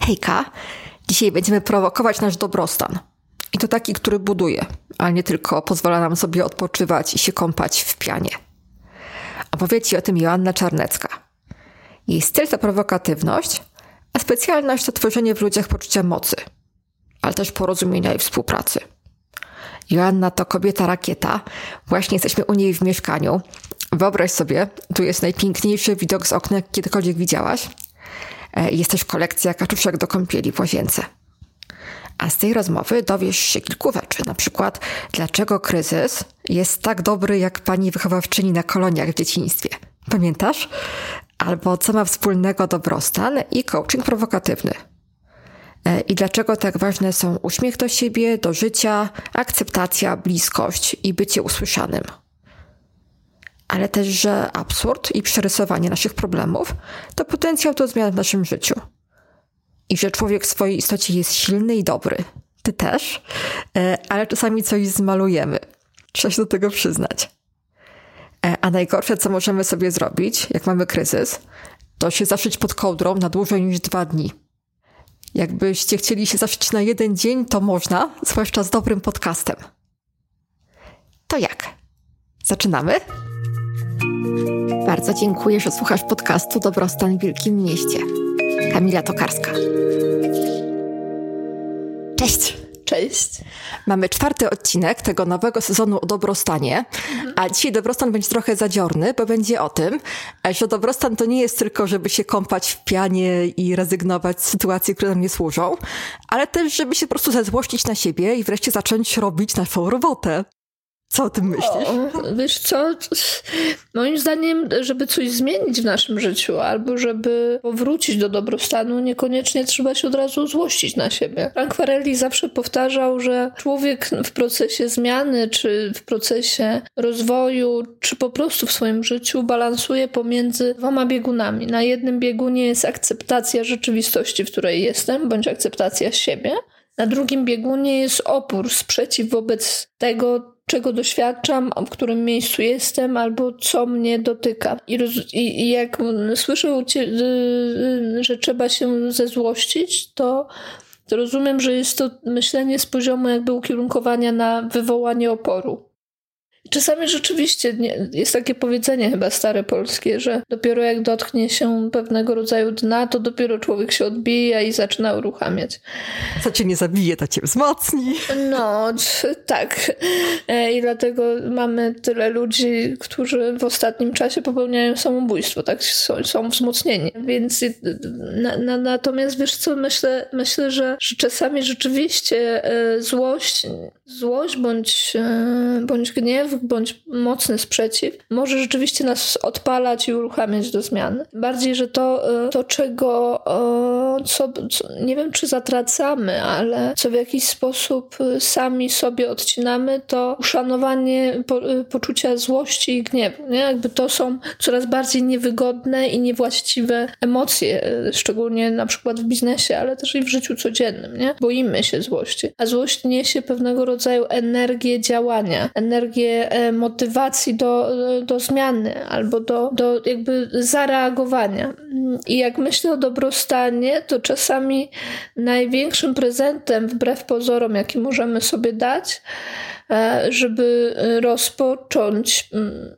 Hejka, dzisiaj będziemy prowokować nasz dobrostan. I to taki, który buduje, a nie tylko pozwala nam sobie odpoczywać i się kąpać w pianie. Opowie Ci o tym Joanna Czarnecka. Jej styl to prowokatywność, a specjalność to tworzenie w ludziach poczucia mocy, ale też porozumienia i współpracy. Joanna to kobieta rakieta. Właśnie jesteśmy u niej w mieszkaniu. Wyobraź sobie, tu jest najpiękniejszy widok z okna, kiedykolwiek widziałaś. E, jest też kolekcja kaczuszek do kąpieli w łazience. A z tej rozmowy dowiesz się kilku rzeczy, na przykład dlaczego kryzys jest tak dobry jak pani wychowawczyni na koloniach w dzieciństwie. Pamiętasz? Albo co ma wspólnego dobrostan i coaching prowokatywny. E, I dlaczego tak ważne są uśmiech do siebie, do życia, akceptacja, bliskość i bycie usłyszanym ale też, że absurd i przerysowanie naszych problemów to potencjał do zmian w naszym życiu. I że człowiek w swojej istocie jest silny i dobry. Ty też, e, ale czasami coś zmalujemy. Trzeba się do tego przyznać. E, a najgorsze, co możemy sobie zrobić, jak mamy kryzys, to się zaszyć pod kołdrą na dłużej niż dwa dni. Jakbyście chcieli się zaszyć na jeden dzień, to można, zwłaszcza z dobrym podcastem. To jak? Zaczynamy? Bardzo dziękuję, że słuchasz podcastu Dobrostan w Wielkim Mieście. Kamila Tokarska. Cześć! Cześć. Mamy czwarty odcinek tego nowego sezonu o dobrostanie, a dzisiaj dobrostan będzie trochę zadziorny, bo będzie o tym, że dobrostan to nie jest tylko, żeby się kąpać w pianie i rezygnować z sytuacji, które nam nie służą, ale też, żeby się po prostu zezłościć na siebie i wreszcie zacząć robić naszą robotę. Co o tym myślisz? O, wiesz co, moim zdaniem, żeby coś zmienić w naszym życiu albo żeby powrócić do dobrostanu, niekoniecznie trzeba się od razu złościć na siebie. Frank Farelli zawsze powtarzał, że człowiek w procesie zmiany, czy w procesie rozwoju, czy po prostu w swoim życiu balansuje pomiędzy dwoma biegunami. Na jednym biegunie jest akceptacja rzeczywistości, w której jestem, bądź akceptacja siebie. Na drugim biegunie jest opór, sprzeciw wobec tego, czego doświadczam, w którym miejscu jestem, albo co mnie dotyka. I, i, i jak słyszę, y, y, że trzeba się zezłościć, to rozumiem, że jest to myślenie z poziomu jakby ukierunkowania na wywołanie oporu. Czasami rzeczywiście nie, jest takie powiedzenie chyba stare polskie, że dopiero jak dotknie się pewnego rodzaju dna, to dopiero człowiek się odbija i zaczyna uruchamiać. Co cię nie zabije, to cię wzmocni. No, tak. E, I dlatego mamy tyle ludzi, którzy w ostatnim czasie popełniają samobójstwo, tak? Są, są wzmocnieni. Więc na, na, natomiast wiesz co, myślę, myślę że, że czasami rzeczywiście e, złość, złość bądź, e, bądź gniew bądź mocny sprzeciw może rzeczywiście nas odpalać i uruchamiać do zmian. Bardziej, że to, e, to czego, e, co, co, nie wiem czy zatracamy, ale co w jakiś sposób e, sami sobie odcinamy, to uszanowanie po, poczucia złości i gniewu. Nie? Jakby to są coraz bardziej niewygodne i niewłaściwe emocje, szczególnie na przykład w biznesie, ale też i w życiu codziennym. Nie? Boimy się złości. A złość niesie pewnego rodzaju energię działania, energię E, motywacji do, do zmiany albo do, do jakby zareagowania. I jak myślę o dobrostanie, to czasami największym prezentem, wbrew pozorom, jaki możemy sobie dać, e, żeby rozpocząć mm,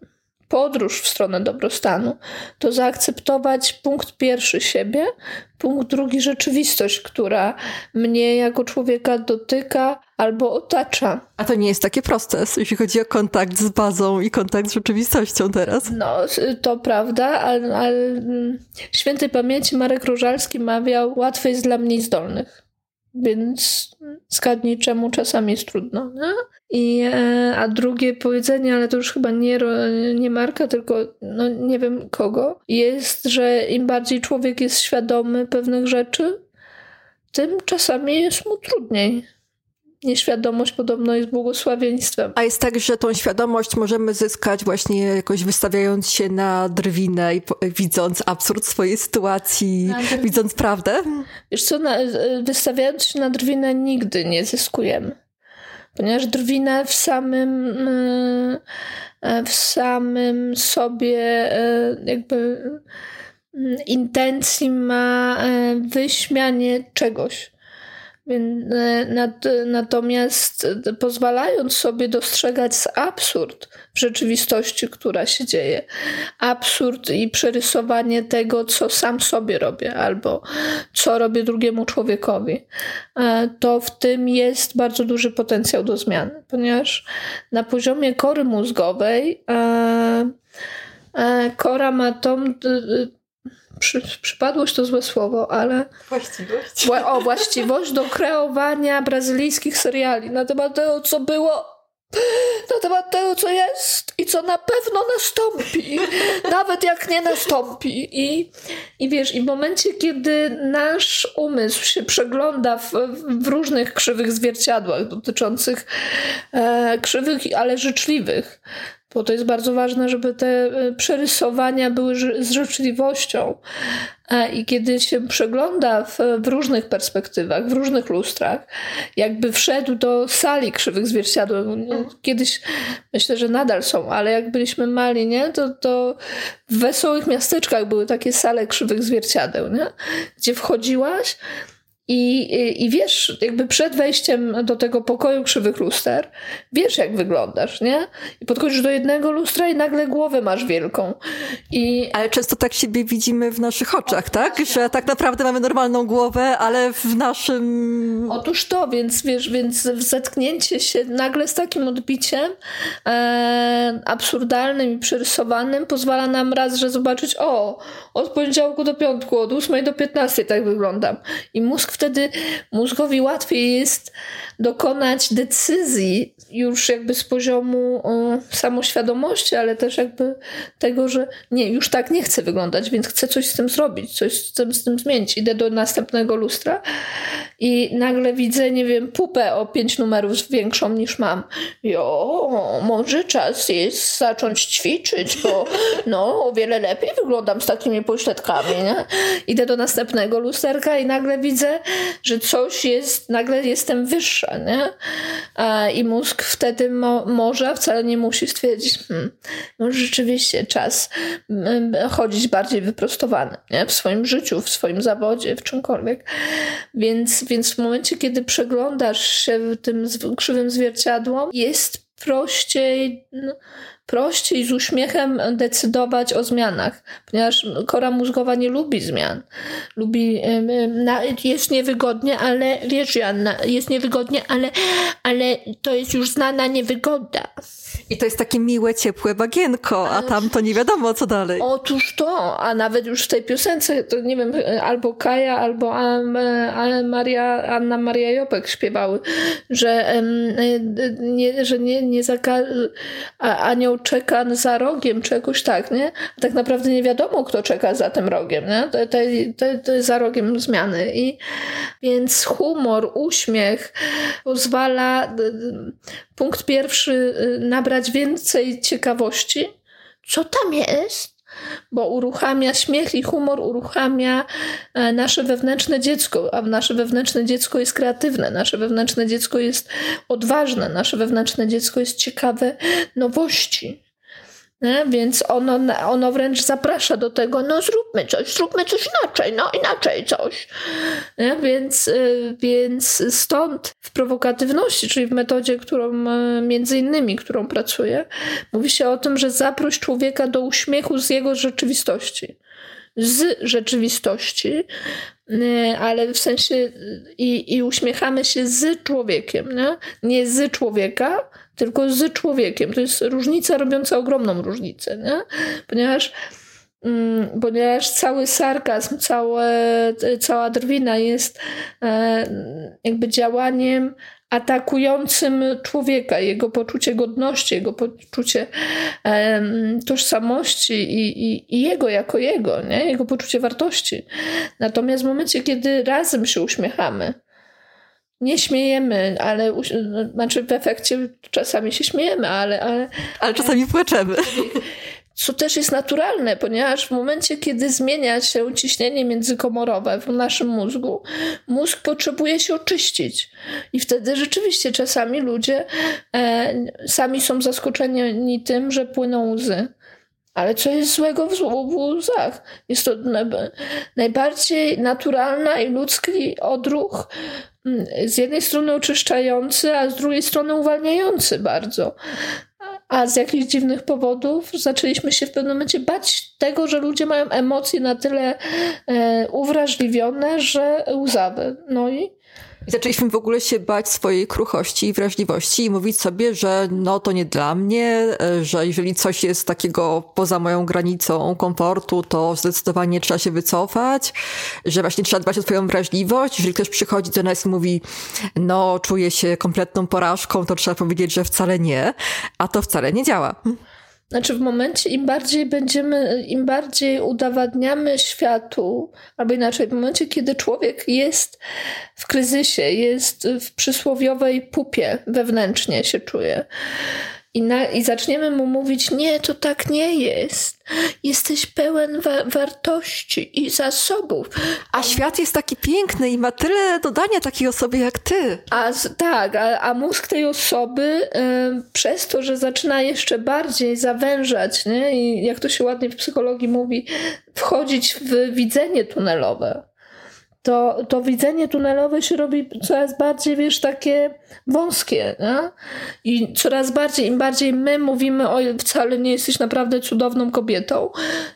podróż w stronę dobrostanu, to zaakceptować punkt pierwszy siebie, punkt drugi rzeczywistość, która mnie jako człowieka dotyka albo otacza. A to nie jest takie proste, jeśli chodzi o kontakt z bazą i kontakt z rzeczywistością teraz. No, to prawda, ale, ale świętej pamięci Marek Różalski mawiał, łatwe jest dla mniej zdolnych. Więc zgadnij, czemu czasami jest trudno. No? I, e, a drugie powiedzenie, ale to już chyba nie, nie Marka, tylko no, nie wiem kogo, jest, że im bardziej człowiek jest świadomy pewnych rzeczy, tym czasami jest mu trudniej nieświadomość podobno jest błogosławieństwem. A jest tak, że tą świadomość możemy zyskać właśnie jakoś wystawiając się na drwinę i widząc absurd swojej sytuacji, widząc prawdę? Wiesz co, na, wystawiając się na drwinę nigdy nie zyskujemy. ponieważ drwina w samym w samym sobie jakby intencji ma wyśmianie czegoś. E, natomiast pozwalając sobie dostrzegać absurd w rzeczywistości, która się dzieje, absurd i przerysowanie tego, co sam sobie robię albo co robię drugiemu człowiekowi, e, to w tym jest bardzo duży potencjał do zmiany, ponieważ na poziomie kory mózgowej e, kora ma tą przy, przypadłość to złe słowo, ale. Właściwość. o, właściwość do kreowania brazylijskich seriali na temat tego, co było. Na temat tego, co jest i co na pewno nastąpi, nawet jak nie nastąpi. I, i wiesz, i w momencie, kiedy nasz umysł się przegląda w, w różnych krzywych zwierciadłach dotyczących e, krzywych, ale życzliwych, bo to jest bardzo ważne, żeby te e, przerysowania były z życzliwością. I kiedy się przegląda w, w, różnych perspektywach, w różnych lustrach, jakby wszedł do sali krzywych zwierciadeł, no, kiedyś myślę, że nadal są, ale jak byliśmy mali, nie, to, to w wesołych miasteczkach były takie sale krzywych zwierciadeł, nie? gdzie wchodziłaś i, i, wiesz, jakby przed wejściem do tego pokoju krzywych luster, wiesz jak wyglądasz, nie? I podchodzisz do jednego lustra i nagle głowę masz wielką. I... Ale często tak siebie widzimy w naszych oczach, tak? Że tak naprawdę mamy normalną głowę, ale w naszym... Otóż to, więc wiesz, więc zetknięcie się nagle z takim odbiciem e, absurdalnym i przerysowanym pozwala nam raz, że zobaczyć, o, od poniedziałku do piątku, od ósmej do piętnastej tak wyglądam. I mózg wtedy mózgowi łatwiej jest dokonać decyzji już jakby z poziomu samoświadomości, ale też jakby tego, że nie, już tak nie chcę wyglądać, więc chcę coś z tym zrobić, coś z tym, z tym zmienić. Idę do następnego lustra i nagle widzę, nie wiem, pupę o pięć numerów większą niż mam. I o, może czas jest zacząć ćwiczyć, bo no, o wiele lepiej wyglądam z takimi pośladkami, nie? Idę do następnego lusterka i nagle widzę, że coś jest, nagle jestem wyższa, nie? I mózg wtedy mo może, wcale nie musi stwierdzić, hmm, może rzeczywiście czas chodzić bardziej wyprostowany, nie? W swoim życiu, w swoim zawodzie, w czymkolwiek. Więc, więc w momencie, kiedy przeglądasz się tym krzywym zwierciadłom, jest prościej no, prościej z uśmiechem decydować o zmianach, ponieważ kora mózgowa nie lubi zmian. Lubi, jest niewygodnie, ale wiesz Joanna, jest niewygodnie, ale, ale to jest już znana niewygoda. I to jest takie miłe, ciepłe bagienko, a tam to nie wiadomo co dalej. Otóż to, a nawet już w tej piosence, to nie wiem, albo Kaja, albo Maria, Anna Maria Jopek śpiewały, że, nie, że nie, nie zaka- anioł czeka za rogiem, czy jakoś tak, nie? tak naprawdę nie wiadomo, kto czeka za tym rogiem, nie? To, to, to, to jest za rogiem zmiany. I, więc humor, uśmiech pozwala punkt pierwszy y, nabrać więcej ciekawości, co tam jest, bo uruchamia śmiech i humor uruchamia e, nasze wewnętrzne dziecko, a nasze wewnętrzne dziecko jest kreatywne, nasze wewnętrzne dziecko jest odważne, nasze wewnętrzne dziecko jest ciekawe nowości. Nie? Więc ono, ono wręcz zaprasza do tego, no zróbmy coś, zróbmy coś inaczej, no inaczej coś. Nie? Więc, y, więc stąd w prowokatywności, czyli w metodzie, którą y, między innymi, którą pracuję, mówi się o tym, że zaproś człowieka do uśmiechu z jego rzeczywistości. Z rzeczywistości, y, ale w sensie i, i uśmiechamy się z człowiekiem, nie, nie z człowieka, tylko z człowiekiem. To jest różnica robiąca ogromną różnicę, nie? ponieważ mm, ponieważ cały sarkazm, całe, cała drwina jest e, jakby działaniem atakującym człowieka, jego poczucie godności, jego poczucie e, tożsamości i, i, i, jego jako jego, nie? jego poczucie wartości. Natomiast w momencie, kiedy razem się uśmiechamy, nie śmiejemy, ale znaczy w efekcie czasami się śmiejemy, ale. Ale, ale czasami płaczemy. co też jest naturalne, ponieważ w momencie, kiedy zmienia się ciśnienie międzykomorowe w naszym mózgu, mózg potrzebuje się oczyścić. I wtedy rzeczywiście czasami ludzie e, sami są zaskoczeni tym, że płyną łzy. Ale co jest złego w, łzach? Jest to najbardziej naturalny i ludzki odruch, mm, z jednej strony oczyszczający, a z drugiej strony uwalniający bardzo. A z jakichś dziwnych powodów zaczęliśmy się w pewnym momencie bać tego, że ludzie mają emocje na tyle e, uwrażliwione, że łzawe. No i i zaczęliśmy w ogóle się bać swojej kruchości i wrażliwości i mówić sobie, że no to nie dla mnie, e, że jeżeli coś jest takiego poza moją granicą komfortu, to zdecydowanie trzeba się wycofać, że właśnie trzeba dbać o swoją wrażliwość. Jeżeli ktoś przychodzi do nas i mówi, no czuję się kompletną porażką, to trzeba powiedzieć, że wcale nie, a to wcale nie działa. Znaczy w momencie, im bardziej będziemy, im bardziej udowadniamy światu, albo inaczej, w momencie, kiedy człowiek jest w kryzysie, jest w przysłowiowej pupie wewnętrznie się czuje, i, na, I zaczniemy mu mówić: Nie, to tak nie jest. Jesteś pełen wa wartości i zasobów. A świat jest taki piękny i ma tyle dodania takiej osobie jak ty. A tak, a, a mózg tej osoby y, przez to, że zaczyna jeszcze bardziej zawężać, nie? i jak to się ładnie w psychologii mówi, wchodzić w widzenie tunelowe to, to widzenie tunelowe się robi coraz bardziej, wiesz, takie wąskie. Nie? I coraz bardziej, im bardziej my mówimy, o wcale nie jesteś naprawdę cudowną kobietą,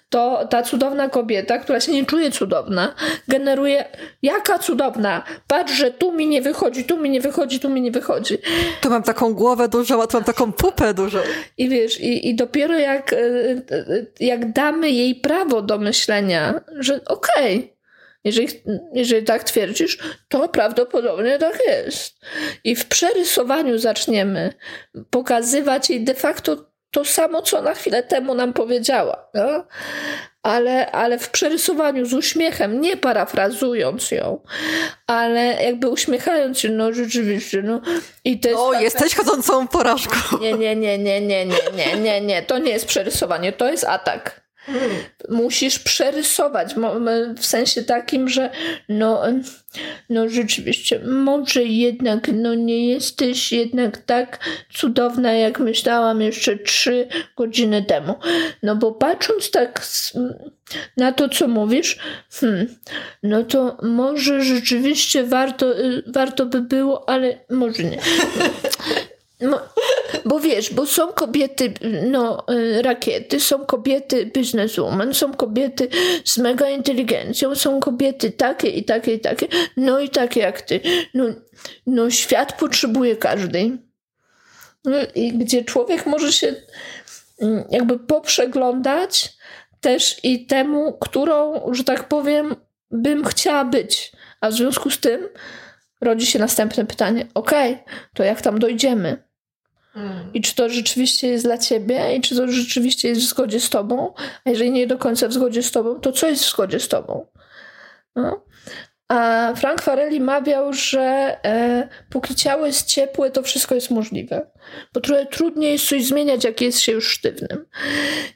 to ta cudowna kobieta, która się nie czuje cudowna, generuje, jaka cudowna, patrz, że tu mi nie wychodzi, tu mi nie wychodzi, tu mi nie wychodzi. Tu mam taką głowę dużą, a tu mam taką pupę dużą. I wiesz, i, i dopiero jak, e, e, jak damy jej prawo do myślenia, że okej, okay, jeżeli, jeżeli tak twierdzisz, to prawdopodobnie tak jest. I w przerysowaniu zaczniemy pokazywać jej de facto to samo, co na chwilę temu nam powiedziała. No? Ale, ale w przerysowaniu z uśmiechem, nie parafrazując ją, ale jakby uśmiechając się, no rzeczywiście, no i to jest. O, jesteś chodzącą porażką. Nie, nie, nie, nie, nie, nie, nie, nie, nie, to nie jest przerysowanie, to jest atak. Musisz przerysować w sensie takim, że no, no rzeczywiście, może jednak no nie jesteś jednak tak cudowna, jak myślałam jeszcze trzy godziny temu. No bo patrząc tak na to, co mówisz, hmm, no to może rzeczywiście warto, y, warto by było, ale może nie. No, bo wiesz, bo są kobiety, no, y, rakiety, są kobiety bizneswoman, są kobiety z mega inteligencją, są kobiety takie i takie i takie, no i takie jak ty. No, no świat potrzebuje każdej. No, I gdzie człowiek może się mm, jakby poprzeglądać też i temu, którą, że tak powiem, bym chciała być. A w związku z tym rodzi się następne pytanie: okay, to jak tam dojdziemy? Mm. I czy to rzeczywiście jest dla ciebie, i czy to rzeczywiście jest w zgodzie z tobą, a jeżeli nie do końca w zgodzie z tobą, to co jest w zgodzie z tobą? No? A Frank Farelli mawiał, że e, póki ciało jest ciepłe, to wszystko jest możliwe. Bo trochę trudniej jest coś zmieniać, jak jest się już sztywnym.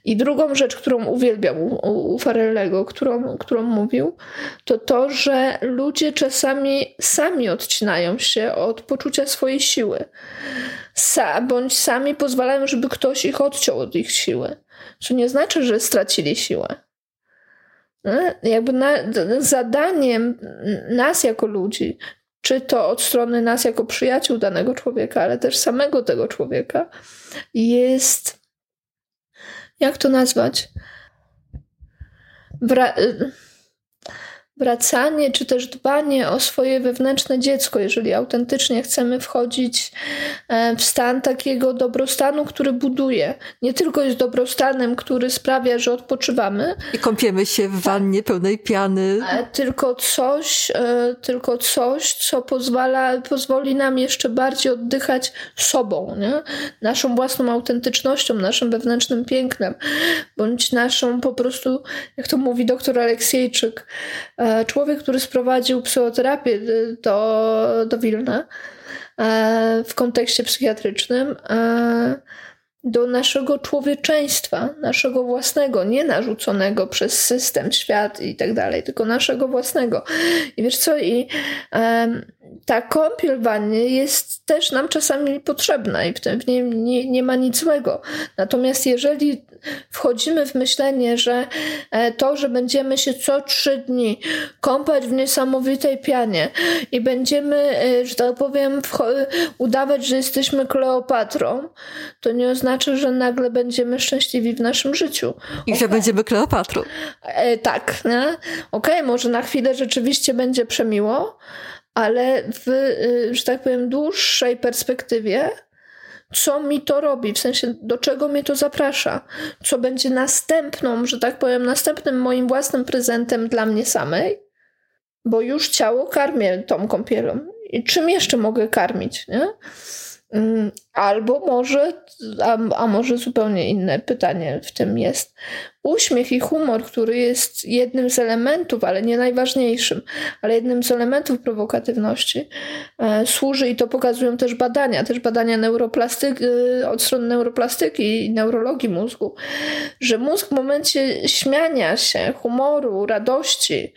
I drugą rzecz, którą uwielbiam u, u Farellego, którą, którą mówił, to to, że ludzie czasami sami odcinają się od poczucia swojej siły. Sa, bądź sami pozwalają, żeby ktoś ich odciął od ich siły. Co nie znaczy, że stracili siłę jakby na, zadaniem nas jako ludzi, czy to od strony nas jako przyjaciół danego człowieka, ale też samego tego człowieka, jest, jak to nazwać? Wra- wracanie czy też dbanie o swoje wewnętrzne dziecko, jeżeli autentycznie chcemy wchodzić e, w stan takiego dobrostanu, który buduje. Nie tylko jest dobrostanem, który sprawia, że odpoczywamy. I kąpiemy się w wannie pełnej piany. Tylko coś, e, tylko coś, co pozwala, pozwoli nam jeszcze bardziej oddychać sobą, nie? naszą własną autentycznością, naszym wewnętrznym pięknem, bądź naszą po prostu, jak to mówi doktor Aleksiejczyk, E, człowiek, który sprowadził psychoterapię do, do Wilna e, w kontekście psychiatrycznym, e, do naszego człowieczeństwa, naszego własnego, nie narzuconego przez system, świat i tak dalej, tylko naszego własnego. I wiesz co, i um, ta kąpiel wannie jest też nam czasami potrzebna i w tym w niej nie, nie ma nic złego. Natomiast jeżeli wchodzimy w myślenie, że e, to, że będziemy się co trzy dni kąpać w niesamowitej pianie i będziemy, e, że tak powiem, udawać, że jesteśmy Kleopatrą, to nie oznacza, że nagle będziemy szczęśliwi w naszym życiu. I okay. że będziemy Kleopatrą. E, tak, nie? Okej, okay, może na chwilę rzeczywiście będzie przemiło, ale w, y, że tak powiem, dłuższej perspektywie, co mi to robi, w sensie do czego mnie to zaprasza, co będzie następną, że tak powiem, następnym moim własnym prezentem dla mnie samej, bo już ciało karmię tą kąpielą. I czym jeszcze mogę karmić, nie? Mm, albo może, a, a może zupełnie inne pytanie w tym jest. Uśmiech i humor, który jest jednym z elementów, ale nie najważniejszym, ale jednym z elementów prowokatywności, e, służy i to pokazują też badania, też badania neuroplastyki, e, od strony neuroplastyki i neurologii mózgu, że mózg w momencie śmiania się, humoru, radości,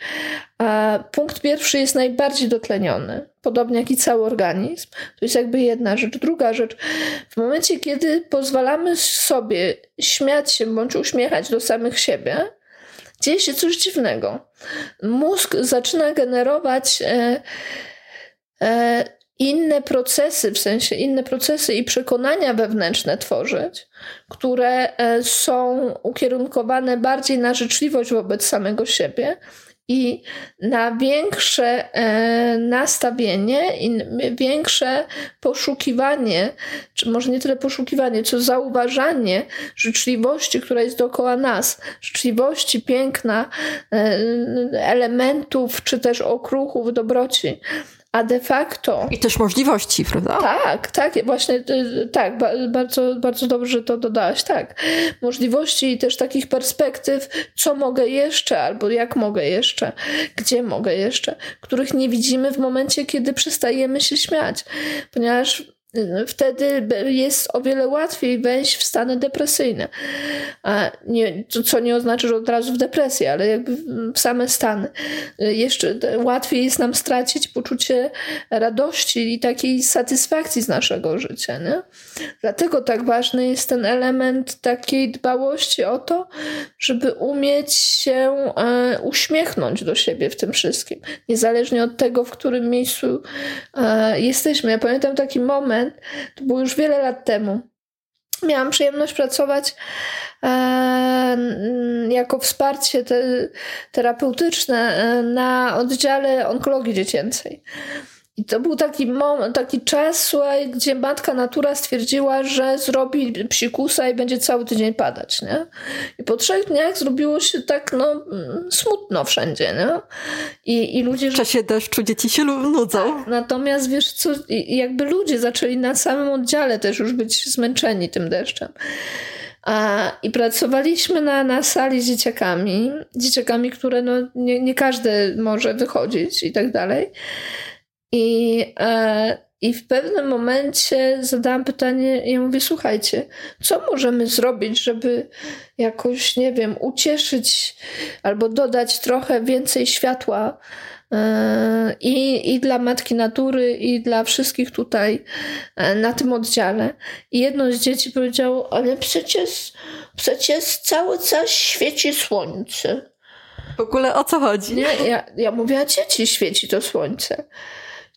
e, punkt pierwszy jest najbardziej dotleniony, podobnie jak i cały organizm. To jest jakby jedna rzecz. Druga rzecz, w momencie, kiedy pozwalamy sobie śmiać się bądź uśmiechać do samych siebie, dzieje się coś dziwnego. Mózg zaczyna generować e, e, inne procesy, w sensie inne procesy i przekonania wewnętrzne tworzyć, które e, są ukierunkowane bardziej na życzliwość wobec samego siebie i na większe e, nastawienie i większe poszukiwanie, czy może nie tyle poszukiwanie, co zauważanie życzliwości, która jest dookoła nas, życzliwości, piękna, e, elementów, czy też okruchów, dobroci a de facto. I też możliwości, prawda? Tak, tak, właśnie y, tak, bardzo, bardzo dobrze to dodałaś, tak. Możliwości i też takich perspektyw, co mogę jeszcze, albo jak mogę jeszcze, gdzie mogę jeszcze, których nie widzimy w momencie, kiedy przestajemy się śmiać, ponieważ wtedy jest o wiele łatwiej wejść w stany depresyjne. A nie, co nie oznacza, że od razu w depresję, ale jakby w same stany. Jeszcze łatwiej jest nam stracić poczucie radości i takiej satysfakcji z naszego życia. Nie? Dlatego tak ważny jest ten element takiej dbałości o to, żeby umieć się e, uśmiechnąć do siebie w tym wszystkim. Niezależnie od tego, w którym miejscu e, jesteśmy. Ja pamiętam taki moment, to było już wiele lat temu. Miałam przyjemność pracować e, jako wsparcie te, terapeutyczne e, na oddziale onkologii dziecięcej. I to był taki, moment, taki czas, słuchaj, gdzie matka natura stwierdziła, że zrobi psikusa i będzie cały tydzień padać, nie? I po trzech dniach zrobiło się tak, no, mm, smutno wszędzie, nie? I, i ludzie... W czasie deszczu dzieci się nudzą. Tak, natomiast wiesz co, jakby ludzie zaczęli na samym oddziale też już być zmęczeni tym deszczem. A, I pracowaliśmy na, na sali z dzieciakami, dzieciakami, które no, nie, nie każdy może wychodzić i tak dalej. I, e, I w pewnym momencie zadałam pytanie i mówię, słuchajcie, co możemy zrobić, żeby jakoś, nie wiem, ucieszyć albo dodać trochę więcej światła e, i, i dla Matki Natury, i dla wszystkich tutaj e, na tym oddziale. I jedno z dzieci powiedziało, ale przecież, przecież cały czas świeci słońce. W ogóle o co chodzi? Nie, ja, ja mówię, a dzieci świeci to słońce.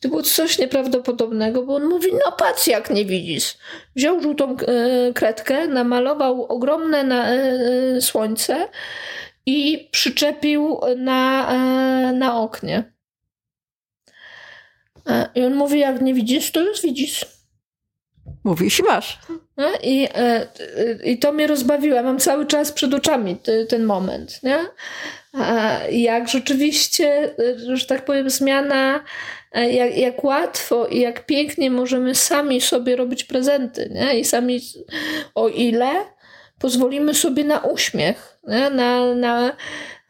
To było coś nieprawdopodobnego, bo on mówi, no patrz jak nie widzisz. Wziął żółtą e, kredkę, namalował ogromne na, e, e, słońce i przyczepił na, e, na oknie. E, I on mówi, jak nie widzisz, to już widzisz. Mówisz i masz. No I, I to mnie rozbawiło. Mam cały czas przed oczami ten moment. Nie? Jak rzeczywiście, że tak powiem, zmiana E, jak, jak łatwo i jak pięknie możemy sami sobie robić prezenty, nie? I sami, o ile pozwolimy sobie na uśmiech, nie? na, na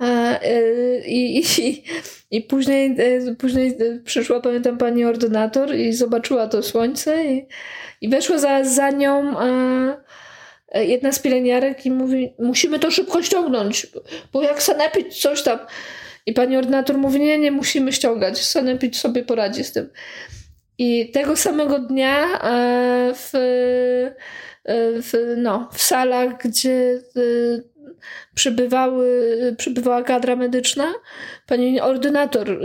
e, i, i, i później, e, później przyszła, pamiętam, pani ordynator i zobaczyła to słońce i, i weszła za, za nią e, jedna z pielęgniarek i mówi, musimy to szybko ściągnąć, bo jak sanepid coś tam. I pani ordynator mówi, nie, nie musimy ściągać, sanepid sobie poradzi z tym. I tego samego dnia e, w, w, no, w salach, gdzie przybywały, przybywała kadra medyczna, pani ordynator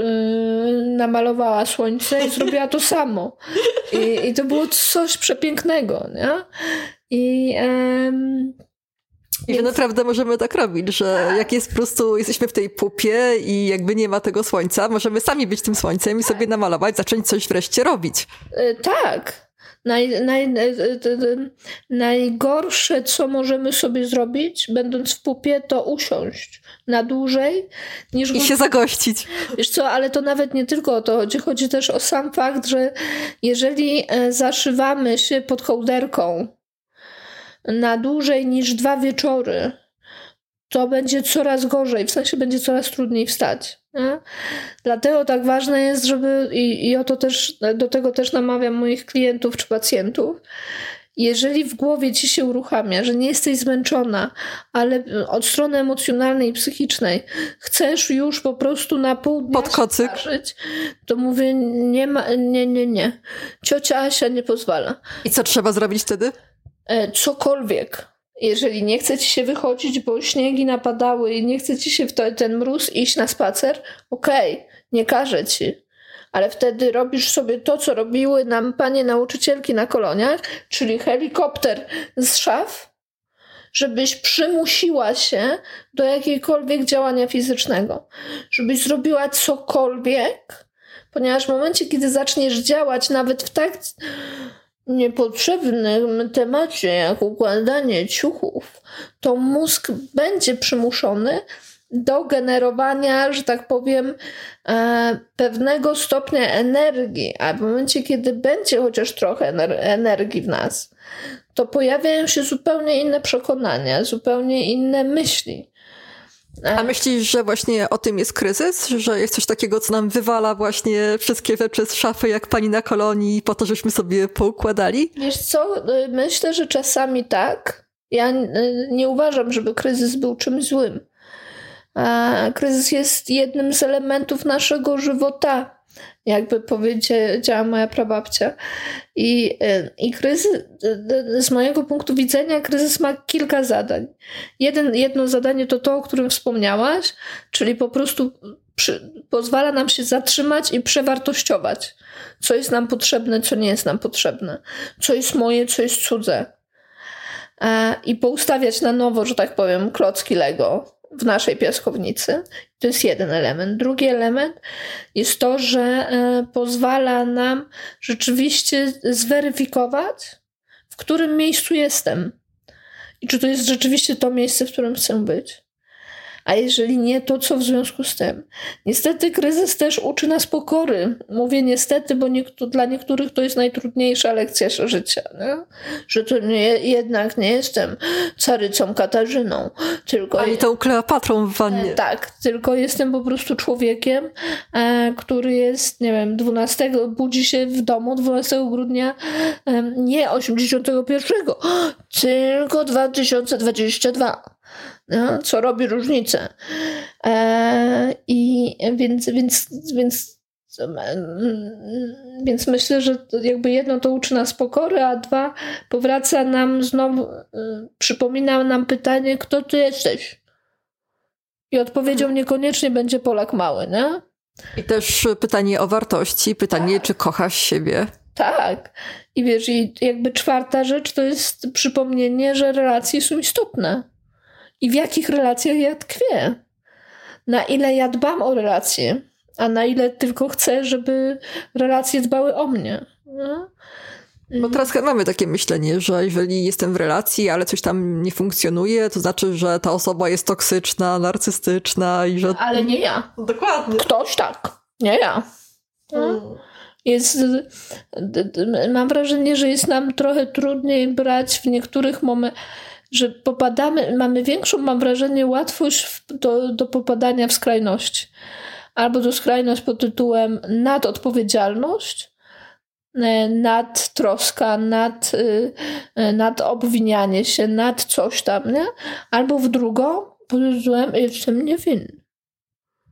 namalowała słońce i zrobiła to samo. I, i to było coś przepięknego. Nie? I, yy, i że naprawdę możemy tak robić, że jak jest po prostu, jesteśmy w tej pupie i jakby nie ma tego słońca, możemy sami być tym słońcem i sobie namalować, zacząć coś wreszcie robić. Yy, tak. Naj, naj, najgorsze, co możemy sobie zrobić, będąc w pupie, to usiąść na dłużej niż. I się zagościć. Wiesz co, ale to nawet nie tylko o to chodzi. Chodzi też o sam fakt, że jeżeli e, zaszywamy się pod kołderką na dłużej niż dwa wieczory, to będzie coraz gorzej, w sensie będzie coraz trudniej wstać. Nie? Dlatego tak ważne jest, żeby, i, i o to też, do tego też namawiam moich klientów czy pacjentów, jeżeli w głowie ci się uruchamia, że nie jesteś zmęczona, ale od strony emocjonalnej i psychicznej chcesz już po prostu na pół dnia kocyk. to mówię, nie ma, nie, nie, nie. Ciocia Asia nie pozwala. I co trzeba zrobić wtedy? E, cokolwiek jeżeli nie chce ci się wychodzić, bo śniegi napadały i nie chce ci się w ten mróz iść na spacer, okej, okay, nie każę ci. Ale wtedy robisz sobie to, co robiły nam panie nauczycielki na koloniach, czyli helikopter z szaf, żebyś przymusiła się do jakiegokolwiek działania fizycznego. Żebyś zrobiła cokolwiek, ponieważ w momencie, kiedy zaczniesz działać nawet w tak niepotrzebnym temacie, jak układanie ciuchów, to mózg będzie przymuszony do generowania, że tak powiem, e, pewnego stopnia energii, a w momencie, kiedy będzie chociaż trochę energii w nas, to pojawiają się zupełnie inne przekonania, zupełnie inne myśli. A myślisz, że właśnie o tym jest kryzys? Że jest coś takiego, co nam wywala właśnie wszystkie rzeczy z szafy, jak pani na kolonii, po to, żebyśmy sobie poukładali? Wiesz co, myślę, że czasami tak. Ja nie uważam, żeby kryzys był czymś złym. Kryzys jest jednym z elementów naszego żywota jakby powiedziała moja prababcia. I, I kryzys, z mojego punktu widzenia, kryzys ma kilka zadań. Jeden, jedno zadanie to to, o którym wspomniałaś, czyli po prostu przy, pozwala nam się zatrzymać i przewartościować, co jest nam potrzebne, co nie jest nam potrzebne, co jest moje, co jest cudze. E, I poustawiać na nowo, że tak powiem, klocki Lego w naszej piaskownicy. To jest jeden element. Drugi element jest to, że e, pozwala nam rzeczywiście zweryfikować, w którym miejscu jestem i czy to jest rzeczywiście to miejsce, w którym chcę być a jeżeli nie, to co w związku z tym? Niestety kryzys też uczy nas pokory. Mówię niestety, bo niektóry, dla niektórych to jest najtrudniejsza lekcja życia. Nie? Że to nie, jednak nie jestem carycą Katarzyną, tylko... Ani tą Kleopatrą w wannie. E, tak, tylko jestem po prostu człowiekiem, e, który jest, nie wiem, 12, budzi się w domu 12 grudnia nie 81, tylko 2022 no, co robi różnicę. E, I więc, więc, więc, więc myślę, że jakby jedno to uczy nas pokory, a dwa powraca nam znowu, e, przypomina nam pytanie, kto ty jesteś? I odpowiedzią niekoniecznie będzie Polak mały, nie? I też pytanie o wartości, pytanie, tak. czy kochasz siebie? Tak. I wiesz, i jakby czwarta rzecz to jest przypomnienie, że relacje są istotne i w jakich relacjach ja tkwię. Na ile ja dbam o relacje, a na ile tylko chcę, żeby relacje dbały o mnie. No? Bo teraz mamy takie myślenie, że jeżeli jestem w relacji, ale coś tam nie funkcjonuje, to znaczy, że ta osoba jest toksyczna, narcystyczna i że. Ale nie ja. Dokładnie. Ktoś tak, nie ja. No? Hmm. Jest, mam wrażenie, że jest nam trochę trudniej brać w niektórych momentach że popadamy, mamy większą, mam wrażenie, łatwość do, do popadania w skrajność. Albo do skrajność pod tytułem nadodpowiedzialność, e, nad troska, nad, e, nad obwinianie się, nad coś tam, nie? Albo w drugą, pod jestem niewinny.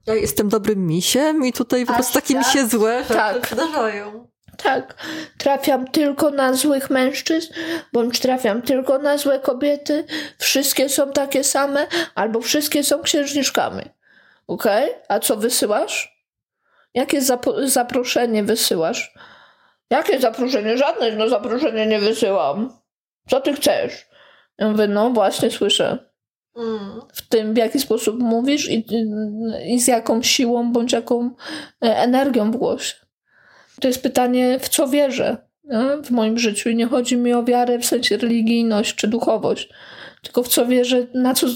Ja jestem dobrym misiem i tutaj po prostu takie misie złe tak. zdarzają. Tak, trafiam tylko na złych mężczyzn, bądź trafiam tylko na złe kobiety. Wszystkie są takie same, albo wszystkie są księżniczkami. Okej? Okay? A co wysyłasz? Jakie zap- zaproszenie wysyłasz? Jakie zaproszenie? Żadne no zaproszenie nie wysyłam. Co ty chcesz? Ja mówię, no właśnie słyszę. Mm. W tym, w jaki sposób mówisz i, i z jaką siłą bądź jaką e, energią w głosie. To jest pytanie, w co wierzę no, w moim życiu. I nie chodzi mi o wiarę w sensie religijność czy duchowość, tylko w co wierzę, na co,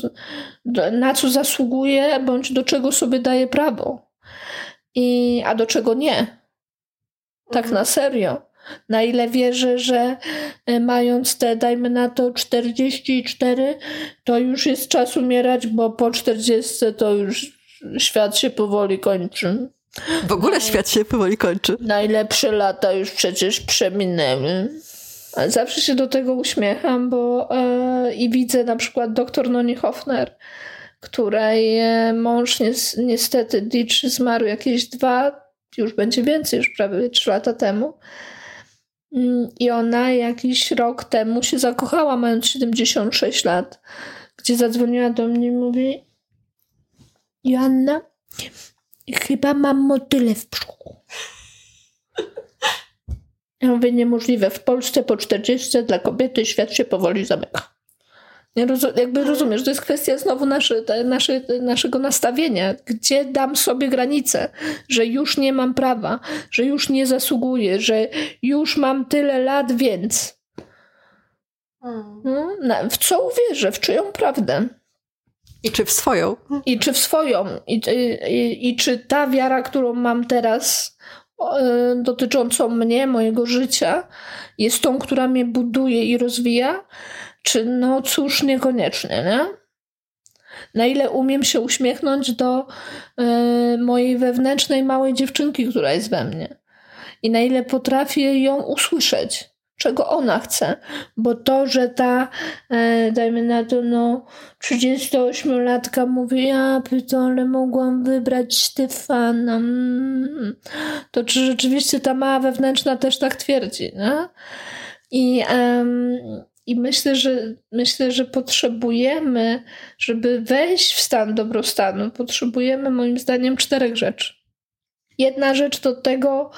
na co zasługuję, bądź do czego sobie daję prawo. I, a do czego nie. Tak mhm. na serio. Na ile wierzę, że e, mając te, dajmy na to 44, to już jest czas umierać, bo po 40 to już świat się powoli kończy. W ogóle świat się powoli kończy. Najlepsze lata już przecież przeminęły. Zawsze się do tego uśmiecham, bo e, i widzę na przykład doktor Noni Hofner, której e, mąż niestety Ditch zmarł jakieś dwa, już będzie więcej, już prawie trzy lata temu. Mm, I ona jakiś rok temu się zakochała, mając 76 lat, gdzie zadzwoniła do mnie i mówi: Joanna, chyba mam motyle w brzuchu. Ja mówię, niemożliwe. W Polsce po 40 dla kobiety świat się powoli zamyka. Nie rozu jakby rozumiesz, to jest kwestia znowu nasze, nasze, naszego nastawienia. Gdzie dam sobie granicę, że już nie mam prawa, że już nie zasługuję, że już mam tyle lat, więc. Hmm. No, w co uwierzę? W czyją prawdę? I czy w swoją? I czy w swoją? I, i, i czy ta wiara, którą mam teraz, e, dotyczącą mnie, mojego życia, jest tą, która mnie buduje i rozwija? Czy no cóż, niekoniecznie, nie? Na ile umiem się uśmiechnąć do y, mojej wewnętrznej małej dziewczynki, która jest we mnie. I na ile potrafię ją usłyszeć, czego ona chce. Bo to, że ta, y, dajmy na to, no, 38-latka mówi, ja ale mogłam wybrać Stefana. Mm, to czy rzeczywiście ta mała wewnętrzna też tak twierdzi, nie? I, i myślę, że myślę, że potrzebujemy, żeby wejść w stan dobrostanu, potrzebujemy moim zdaniem czterech rzeczy. Jedna rzecz to tego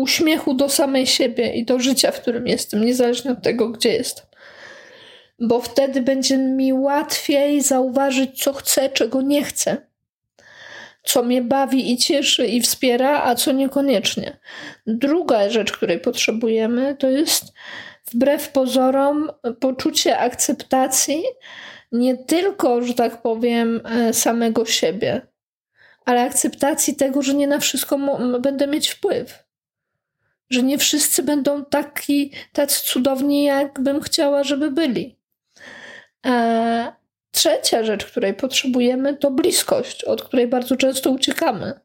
uśmiechu do samej siebie i do życia, w którym jestem, niezależnie od tego, gdzie jestem. Bo wtedy będzie mi łatwiej zauważyć, co chcę, czego nie chcę. Co mnie bawi i cieszy i wspiera, a co niekoniecznie. Druga rzecz, której potrzebujemy, to jest wbrew pozorom poczucie akceptacji nie tylko, że tak powiem, e, samego siebie, ale akceptacji tego, że nie na wszystko będę mieć wpływ. Że nie wszyscy będą taki, tacy cudowni, jakbym chciała, żeby byli. A e, trzecia rzecz, której potrzebujemy, to bliskość, od której bardzo często uciekamy.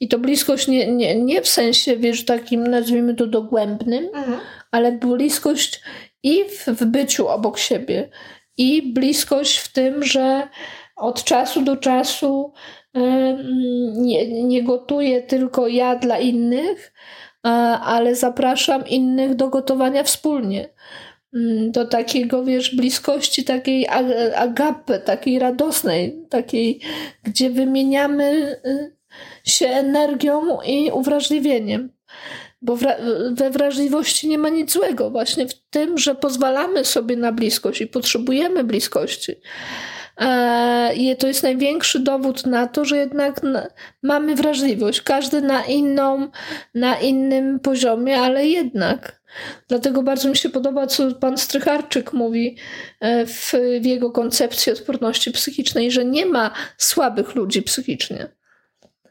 I to bliskość nie, nie, nie w sensie, wiesz, takim, nazwijmy to dogłębnym, mhm. ale bliskość i w, w byciu obok siebie, i bliskość w tym, że od czasu do czasu nie, nie gotuję tylko ja dla innych, ale zapraszam innych do gotowania wspólnie. Y, do takiego, wiesz, bliskości, takiej agapy, takiej radosnej, takiej, gdzie wymieniamy y, się energią i uwrażliwieniem. Bo we wrażliwości nie ma nic złego, właśnie w tym, że pozwalamy sobie na bliskość i potrzebujemy bliskości. To jest największy dowód na to, że jednak mamy wrażliwość, każdy na inną, na innym poziomie, ale jednak. Dlatego bardzo mi się podoba, co pan Strycharczyk mówi e, w, w jego koncepcji odporności psychicznej, że nie ma słabych ludzi psychicznie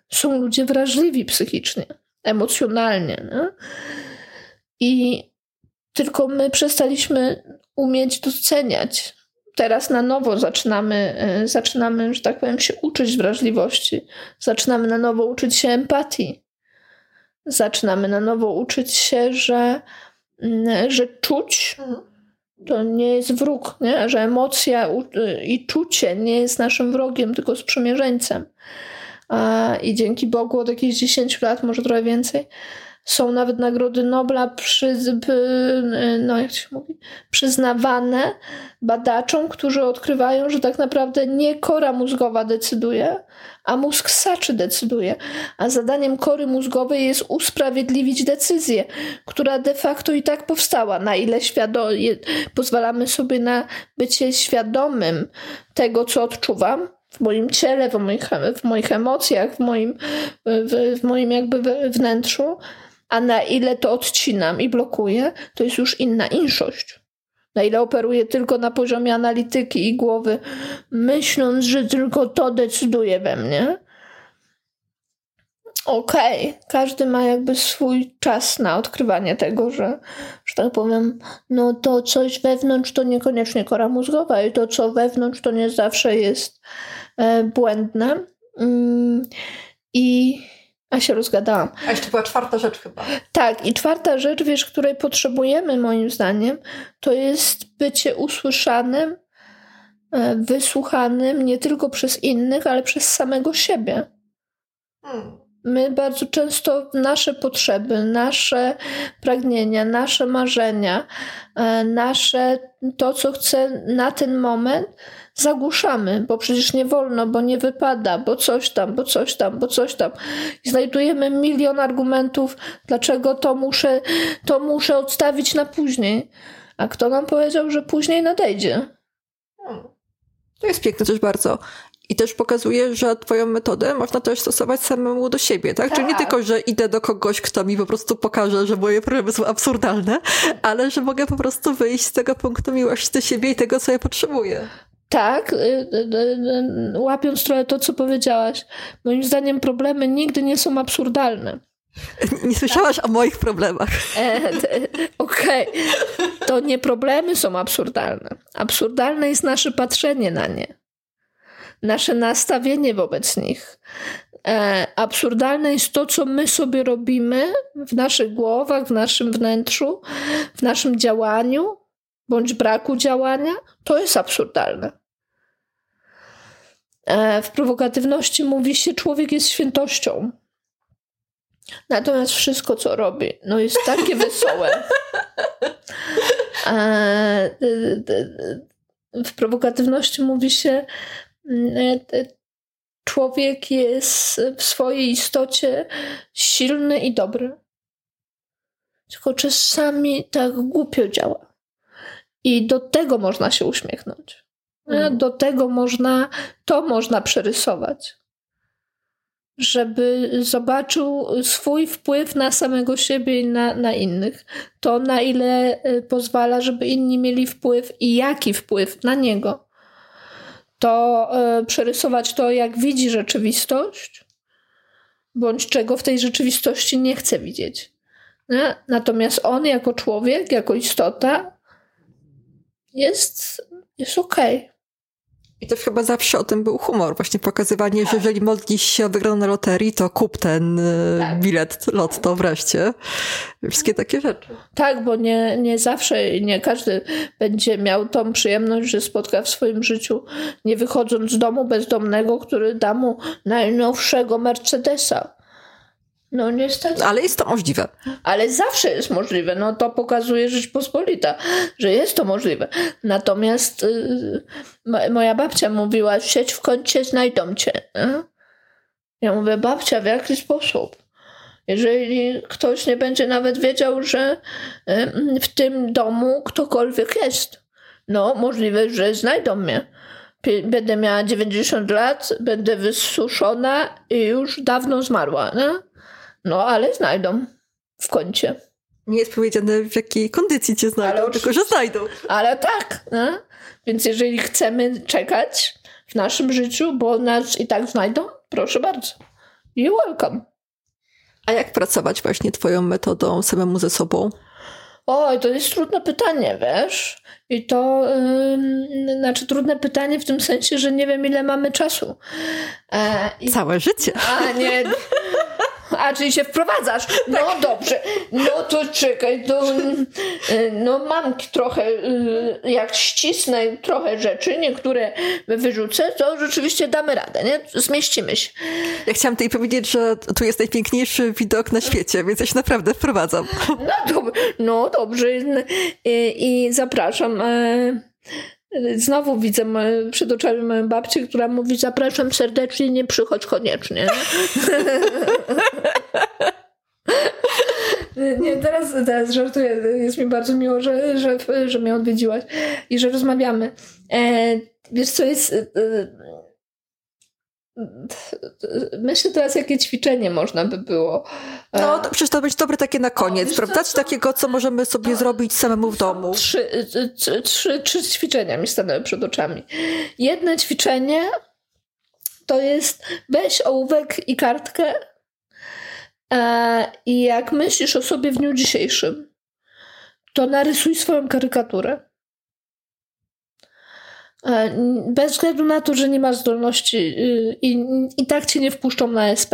są ludzie wrażliwi psychicznie, emocjonalnie. Nie? I tylko my przestaliśmy umieć doceniać. Teraz na nowo zaczynamy, e, zaczynamy, że tak powiem, się uczyć wrażliwości. Zaczynamy na nowo uczyć się empatii. zaczynamy na nowo uczyć się, że, mm, że czuć to nie jest wróg, nie? że emocja i czucie nie jest naszym wrogiem, tylko sprzymierzeńcem. I dzięki Bogu od jakichś 10 lat, może trochę więcej, są nawet nagrody Nobla przy, no jak się mówi, przyznawane badaczom, którzy odkrywają, że tak naprawdę nie kora mózgowa decyduje, a mózg saczy decyduje. A zadaniem kory mózgowej jest usprawiedliwić decyzję, która de facto i tak powstała. Na ile świado- pozwalamy sobie na bycie świadomym tego, co odczuwam, w moim ciele, w moich, w moich emocjach, w moim, w, w moim jakby wnętrzu, a na ile to odcinam i blokuję, to jest już inna inszość. Na ile operuję tylko na poziomie analityki i głowy, myśląc, że tylko to decyduje we mnie. Okej, okay. każdy ma jakby swój czas na odkrywanie tego, że, że tak powiem, no to coś wewnątrz to niekoniecznie kora mózgowa i to, co wewnątrz, to nie zawsze jest e, błędne. Mm, I a się rozgadałam. A jeszcze była czwarta rzecz chyba. Tak, i czwarta rzecz, wiesz, której potrzebujemy moim zdaniem, to jest bycie usłyszanym, e, wysłuchanym nie tylko przez innych, ale przez samego siebie. Hmm. My bardzo często nasze potrzeby, nasze pragnienia, nasze marzenia, e, nasze to, co chcę na ten moment, zagłuszamy, bo przecież nie wolno, bo nie wypada, bo coś tam, bo coś tam, bo coś tam. I znajdujemy milion argumentów, dlaczego to muszę, to muszę odstawić na później. A kto nam powiedział, że później nadejdzie? Hmm. To jest piękne też bardzo. I też pokazuje, że twoją metodę można też stosować samemu do siebie, tak? tak? Czyli nie tak. tylko, że idę do kogoś, kto mi po prostu pokaże, że moje problemy są absurdalne, ale że mogę po prostu wyjść z tego punktu miłości do siebie i tego, co ja potrzebuję. Tak, y, y, y, łapiąc trochę to, co powiedziałaś, moim zdaniem problemy nigdy nie są absurdalne. Nie słyszałaś tak. o moich problemach. E, Okej, okay. to nie problemy są absurdalne. Absurdalne jest nasze patrzenie na nie, nasze nastawienie wobec nich. E, absurdalne jest to, co my sobie robimy w naszych głowach, w naszym wnętrzu, w naszym działaniu bądź braku działania. To jest absurdalne. E, w prowokatywności mówi się, człowiek jest świętością. Natomiast wszystko, co robi, no jest takie wesołe. E, w prowokatywności mówi się, e, człowiek jest w swojej istocie silny i dobry. Tylko czasami tak głupio działa. I do tego można się uśmiechnąć. Mm. Do tego można, to można przerysować. Żeby zobaczył swój wpływ na samego siebie i na, na innych. To, na ile y, pozwala, żeby inni mieli wpływ i jaki wpływ na niego. To y, przerysować to, jak widzi rzeczywistość, bądź czego w tej rzeczywistości nie chce widzieć. Nie? Natomiast on, jako człowiek, jako istota, jest, jest okej. Okay. I to chyba zawsze o tym był humor, właśnie pokazywanie, tak. że jeżeli modlisz się o wygraną na loterii, to kup ten y, tak. bilet lotto wreszcie. Wszystkie takie rzeczy. Tak, bo nie, nie zawsze, nie każdy będzie miał tą przyjemność, że spotka w swoim życiu, nie wychodząc z domu bezdomnego, który da mu najnowszego Mercedesa. No niestety. Ale jest to możliwe. Ale zawsze jest możliwe. No to pokazuje Rzeczpospolita, że jest to możliwe. Natomiast yy, moja babcia mówiła, sieć w kącie, znajdą cię. Ja mówię, babcia, w jaki sposób? Jeżeli ktoś nie będzie nawet wiedział, że yy, w tym domu ktokolwiek jest. No, możliwe, że znajdą mnie. Będę miała 90 lat, będę wysuszona i już dawno zmarła. No, ale znajdą w kącie. Nie jest powiedziane, w jakiej kondycji cię znajdą, ale tylko że znajdą. Ale tak. No? Więc jeżeli chcemy czekać w naszym życiu, bo nas i tak znajdą, proszę bardzo. You welcome. A jak pracować właśnie twoją metodą samemu ze sobą? Oj, to jest trudne pytanie, wiesz? I to yy, znaczy trudne pytanie w tym sensie, że nie wiem, ile mamy czasu. E, i, Całe życie. A nie. A, czyli się wprowadzasz. No tak. dobrze. No to czekaj, to no mam trochę, y, jak ścisnę trochę rzeczy, niektóre wyrzucę, to rzeczywiście damy radę, nie? Zmieścimy się. Ja chciałam tutaj powiedzieć, że tu jest najpiękniejszy widok na świecie, więc ja się naprawdę wprowadzam. No, dob no dobrze. I, i zapraszam. E, Znowu widzę przed oczami moją babcię, która mówi: Zapraszam serdecznie, nie przychodź koniecznie. Nie, teraz, teraz żartuję. Jest mi bardzo miło, że, że, że mnie odwiedziłaś i że rozmawiamy. E, wiesz, co jest. E, Myślę teraz, jakie ćwiczenie można by było. No, to, przecież to być dobre takie na koniec, o, prawda? Coś takiego, co możemy sobie to, zrobić samemu w domu. Trzy, trzy, trzy, trzy ćwiczenia mi stanęły przed oczami. Jedno ćwiczenie to jest weź ołówek i kartkę e, i jak myślisz o sobie w dniu dzisiejszym, to narysuj swoją karykaturę. E, bez względu na to, że nie masz zdolności y, i, i tak cię nie wpuszczą na SP.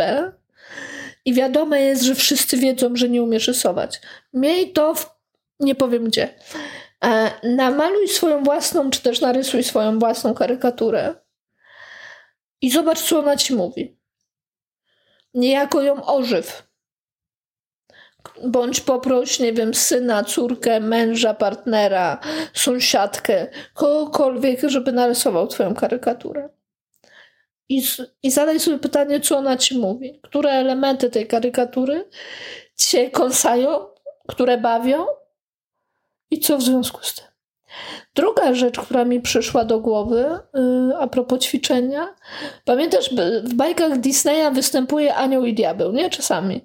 I wiadome jest, że wszyscy wiedzą, że nie umiesz rysować. Miej to, w, nie powiem gdzie. E, namaluj swoją własną, czy też narysuj swoją własną karykaturę i zobacz, co ona ci mówi. Niejako ją ożyw bądź poproś, nie wiem, syna, córkę, męża, partnera, sąsiadkę, kogokolwiek, żeby narysował twoją karykaturę. I, I zadaj sobie pytanie, co ona ci mówi. Które elementy tej karykatury cię kąsają, które bawią i co w związku z tym. Druga rzecz, która mi przyszła do głowy yy, a propos ćwiczenia. Pamiętasz, w bajkach Disneya występuje anioł i diabeł, nie? Czasami.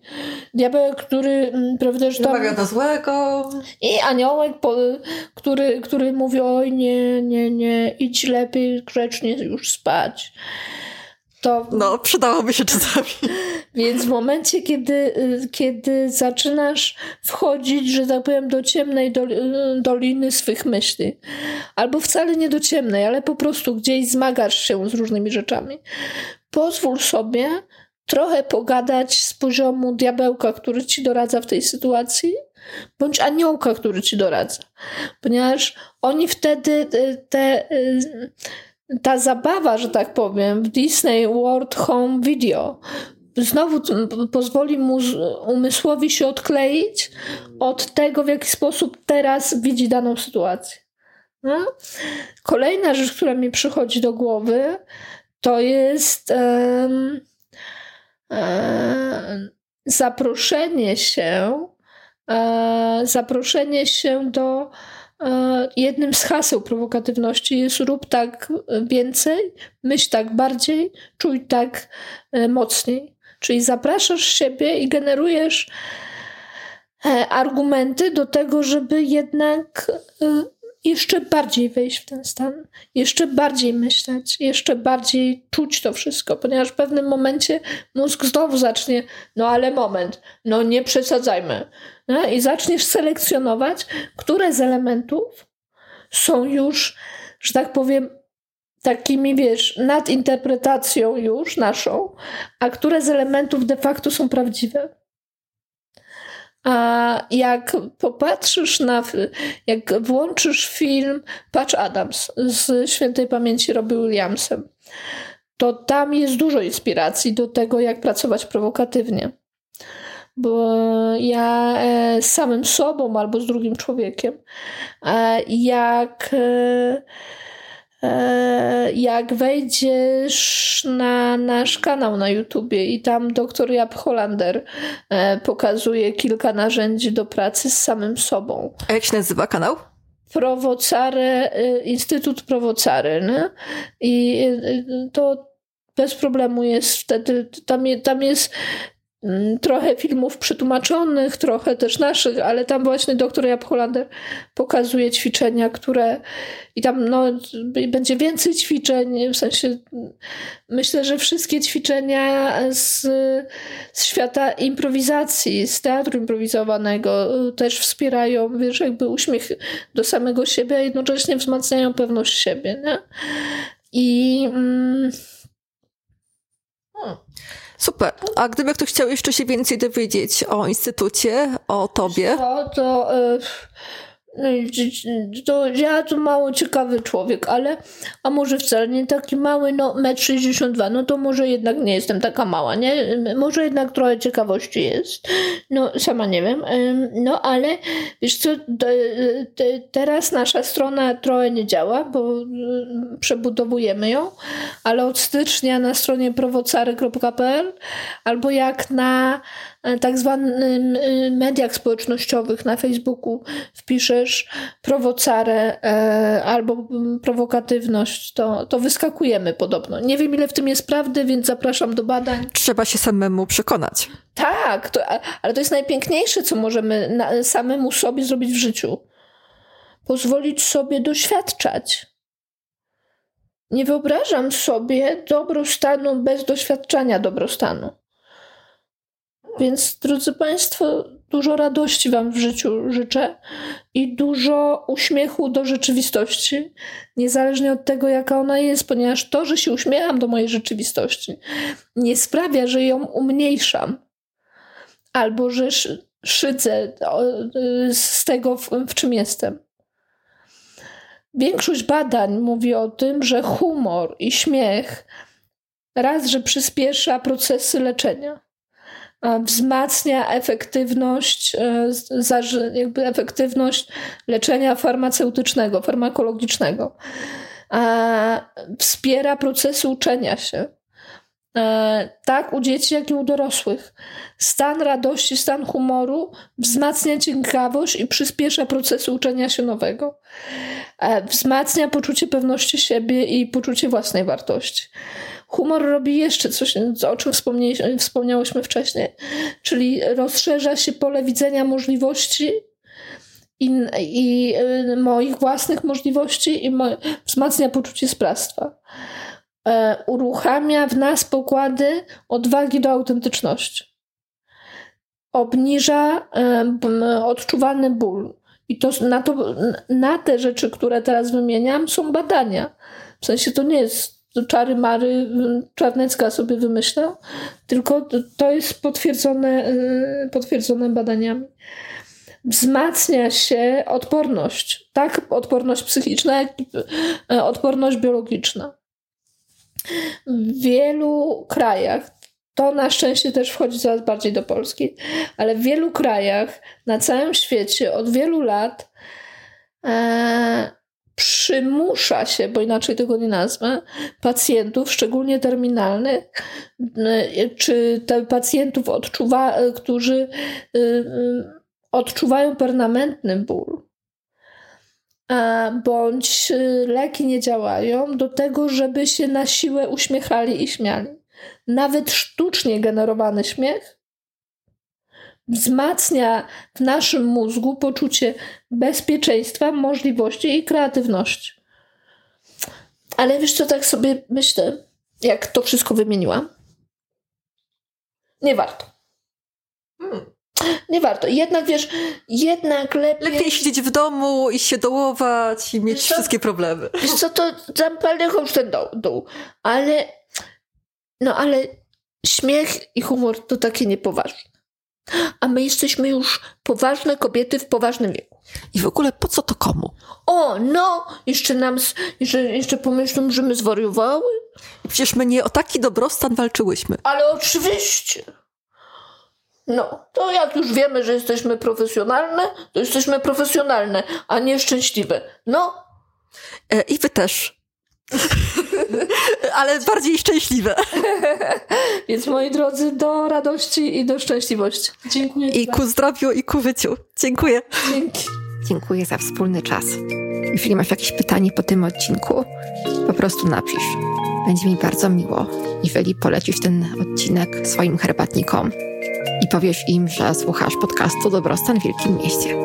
Diabeł, który, mm, prawda, że tam... do złego. I aniołek, który, który mówi, oj nie, nie, nie, idź lepiej grzecznie już spać to... No, przydałoby się czasami. Więc w momencie, kiedy, y, kiedy zaczynasz wchodzić, że tak powiem, do ciemnej y, doliny swych myśli, albo wcale nie do ciemnej, ale po prostu gdzieś zmagasz się z różnymi rzeczami, pozwól sobie trochę pogadać z poziomu diabełka, który ci doradza w tej sytuacji, bądź aniołka, który ci doradza. Ponieważ oni wtedy y, te ta zabawa, że tak powiem, w Disney World Home Video znowu pozwoli mu umysłowi się odkleić od tego, w jaki sposób teraz widzi daną sytuację. No? Kolejna rzecz, która mi przychodzi do głowy, to jest um, zaproszenie się, um, zaproszenie się do E, jednym z haseł prowokatywności jest rób tak więcej, myśl tak bardziej, czuj tak e, mocniej. Czyli zapraszasz siebie i generujesz e, argumenty do tego, żeby jednak jeszcze bardziej wejść w ten stan, jeszcze bardziej myśleć, jeszcze bardziej czuć to wszystko, ponieważ w pewnym momencie mózg znowu zacznie, no ale moment, no nie przesadzajmy. No, I zaczniesz selekcjonować, które z elementów są już, że tak powiem, takimi, wiesz, nadinterpretacją już naszą, a które z elementów de facto są prawdziwe. A jak popatrzysz na, jak włączysz film Patch Adams z świętej pamięci Robbie Williamsem, to tam jest dużo inspiracji do tego, jak pracować prowokatywnie. Bo ja e, z samym sobą albo z drugim człowiekiem, e, jak e, jak wejdziesz na nasz kanał na YouTubie i tam doktor Jab Hollander e, pokazuje kilka narzędzi do pracy z samym sobą. A jak się nazywa kanał? Prowocare, e, Instytut Prowocary. Nie? I to bez problemu jest wtedy, tam, tam jest trochę filmów przetłumaczonych, trochę też naszych, ale tam właśnie doktor Jab Hollander pokazuje ćwiczenia, które i tam no, będzie więcej ćwiczeń, w sensie myślę, że wszystkie ćwiczenia z, z świata improwizacji, z teatru improwizowanego też wspierają, wiesz, jakby uśmiech do samego siebie, a jednocześnie wzmacniają pewność siebie, nie? I... Mm, Super. A gdyby ktoś chciał jeszcze się więcej dowiedzieć o Instytucie, o tobie? To, to y, to ja to mało ciekawy człowiek, ale a może wcale nie taki mały, no metr 62, no to może jednak nie jestem taka mała, nie? Może jednak trochę ciekawości jest. No, sama nie wiem. No, ale wiesz co, teraz nasza strona trochę nie działa, bo przebudowujemy ją, ale od stycznia na stronie prowocary.pl albo jak na E, tak zwanym y, mediach społecznościowych na Facebooku wpiszesz prowocarę e, albo prowokatywność, to, to wyskakujemy podobno. Nie wiem, ile w tym jest prawdy, więc zapraszam do badań. Trzeba się samemu przekonać. Tak, to, ale to jest najpiękniejsze, co możemy na, samemu sobie zrobić w życiu. Pozwolić sobie doświadczać. Nie wyobrażam sobie dobrostanu bez doświadczania dobrostanu. Więc, drodzy Państwo, dużo radości Wam w życiu życzę i dużo uśmiechu do rzeczywistości, niezależnie od tego, jaka ona jest, ponieważ to, że się uśmiecham do mojej rzeczywistości, nie sprawia, że ją umniejszam albo że szydzę z tego, w czym jestem. Większość badań mówi o tym, że humor i śmiech raz, że przyspiesza procesy leczenia wzmacnia efektywność, e, jakby efektywność leczenia farmaceutycznego, farmakologicznego. Wspiera procesy uczenia się. E, tak u dzieci, jak i u dorosłych. Stan radości, stan humoru wzmacnia ciekawość i przyspiesza procesy uczenia się nowego. E, wzmacnia poczucie pewności siebie i poczucie własnej wartości humor robi jeszcze coś, o czym wspomniałyśmy wcześniej, czyli rozszerza się pole widzenia możliwości i, i y, moich własnych możliwości i mo, wzmacnia poczucie sprawstwa. E, uruchamia w nas pokłady odwagi do autentyczności. Obniża e, odczuwany ból. I to na, to, na te rzeczy, które teraz wymieniam, są badania. W sensie to nie jest czary Mary y, Czarnecka sobie wymyśla, tylko to jest potwierdzone, y, potwierdzone badaniami. Wzmacnia się odporność, tak odporność psychiczna, jak y, odporność biologiczna. W wielu krajach, to na szczęście też wchodzi coraz bardziej do Polski, ale w wielu krajach na całym świecie od wielu lat e, przymusza się, bo inaczej tego nie nazwę, pacjentów, szczególnie terminalnych, czy te pacjentów, odczuwa, którzy y, y, odczuwają permanentny ból, bądź leki nie działają, do tego, żeby się na siłę uśmiechali i śmiali. Nawet sztucznie generowany śmiech wzmacnia w naszym mózgu poczucie bezpieczeństwa, możliwości i kreatywności. Ale wiesz co, tak sobie myślę, jak to wszystko wymieniłam? Nie warto. Hmm. Nie warto. Jednak wiesz, jednak lepiej. Lepiej siedzieć w domu i się dołować i mieć wiesz wszystkie problemy. Wiesz co, to zapalny już ten dół, dół. Ale, no ale śmiech i humor to takie niepoważne a my jesteśmy już poważne kobiety w poważnym wieku. I w ogóle po co to komu? O, no, jeszcze nam, jeszcze, jeszcze pomyślą, że my zwariowały. Przecież my nie o taki dobrostan walczyłyśmy. Ale oczywiście. No, to jak już wiemy, że jesteśmy profesjonalne, to jesteśmy profesjonalne, a nie szczęśliwe. No. E, I wy też. Ale bardziej szczęśliwe. Więc moi drodzy, do radości i do szczęśliwości. Dziękuję. I ku zdrowiu, i ku życiu. Dziękuję. Dzięki. Dziękuję za wspólny czas. Jeśli masz jakieś pytanie po tym odcinku, po prostu napisz. Będzie mi bardzo miło, jeżeli polecisz ten odcinek swoim herbatnikom i powiesz im, że słuchasz podcastu Dobrostan w Wielkim Mieście.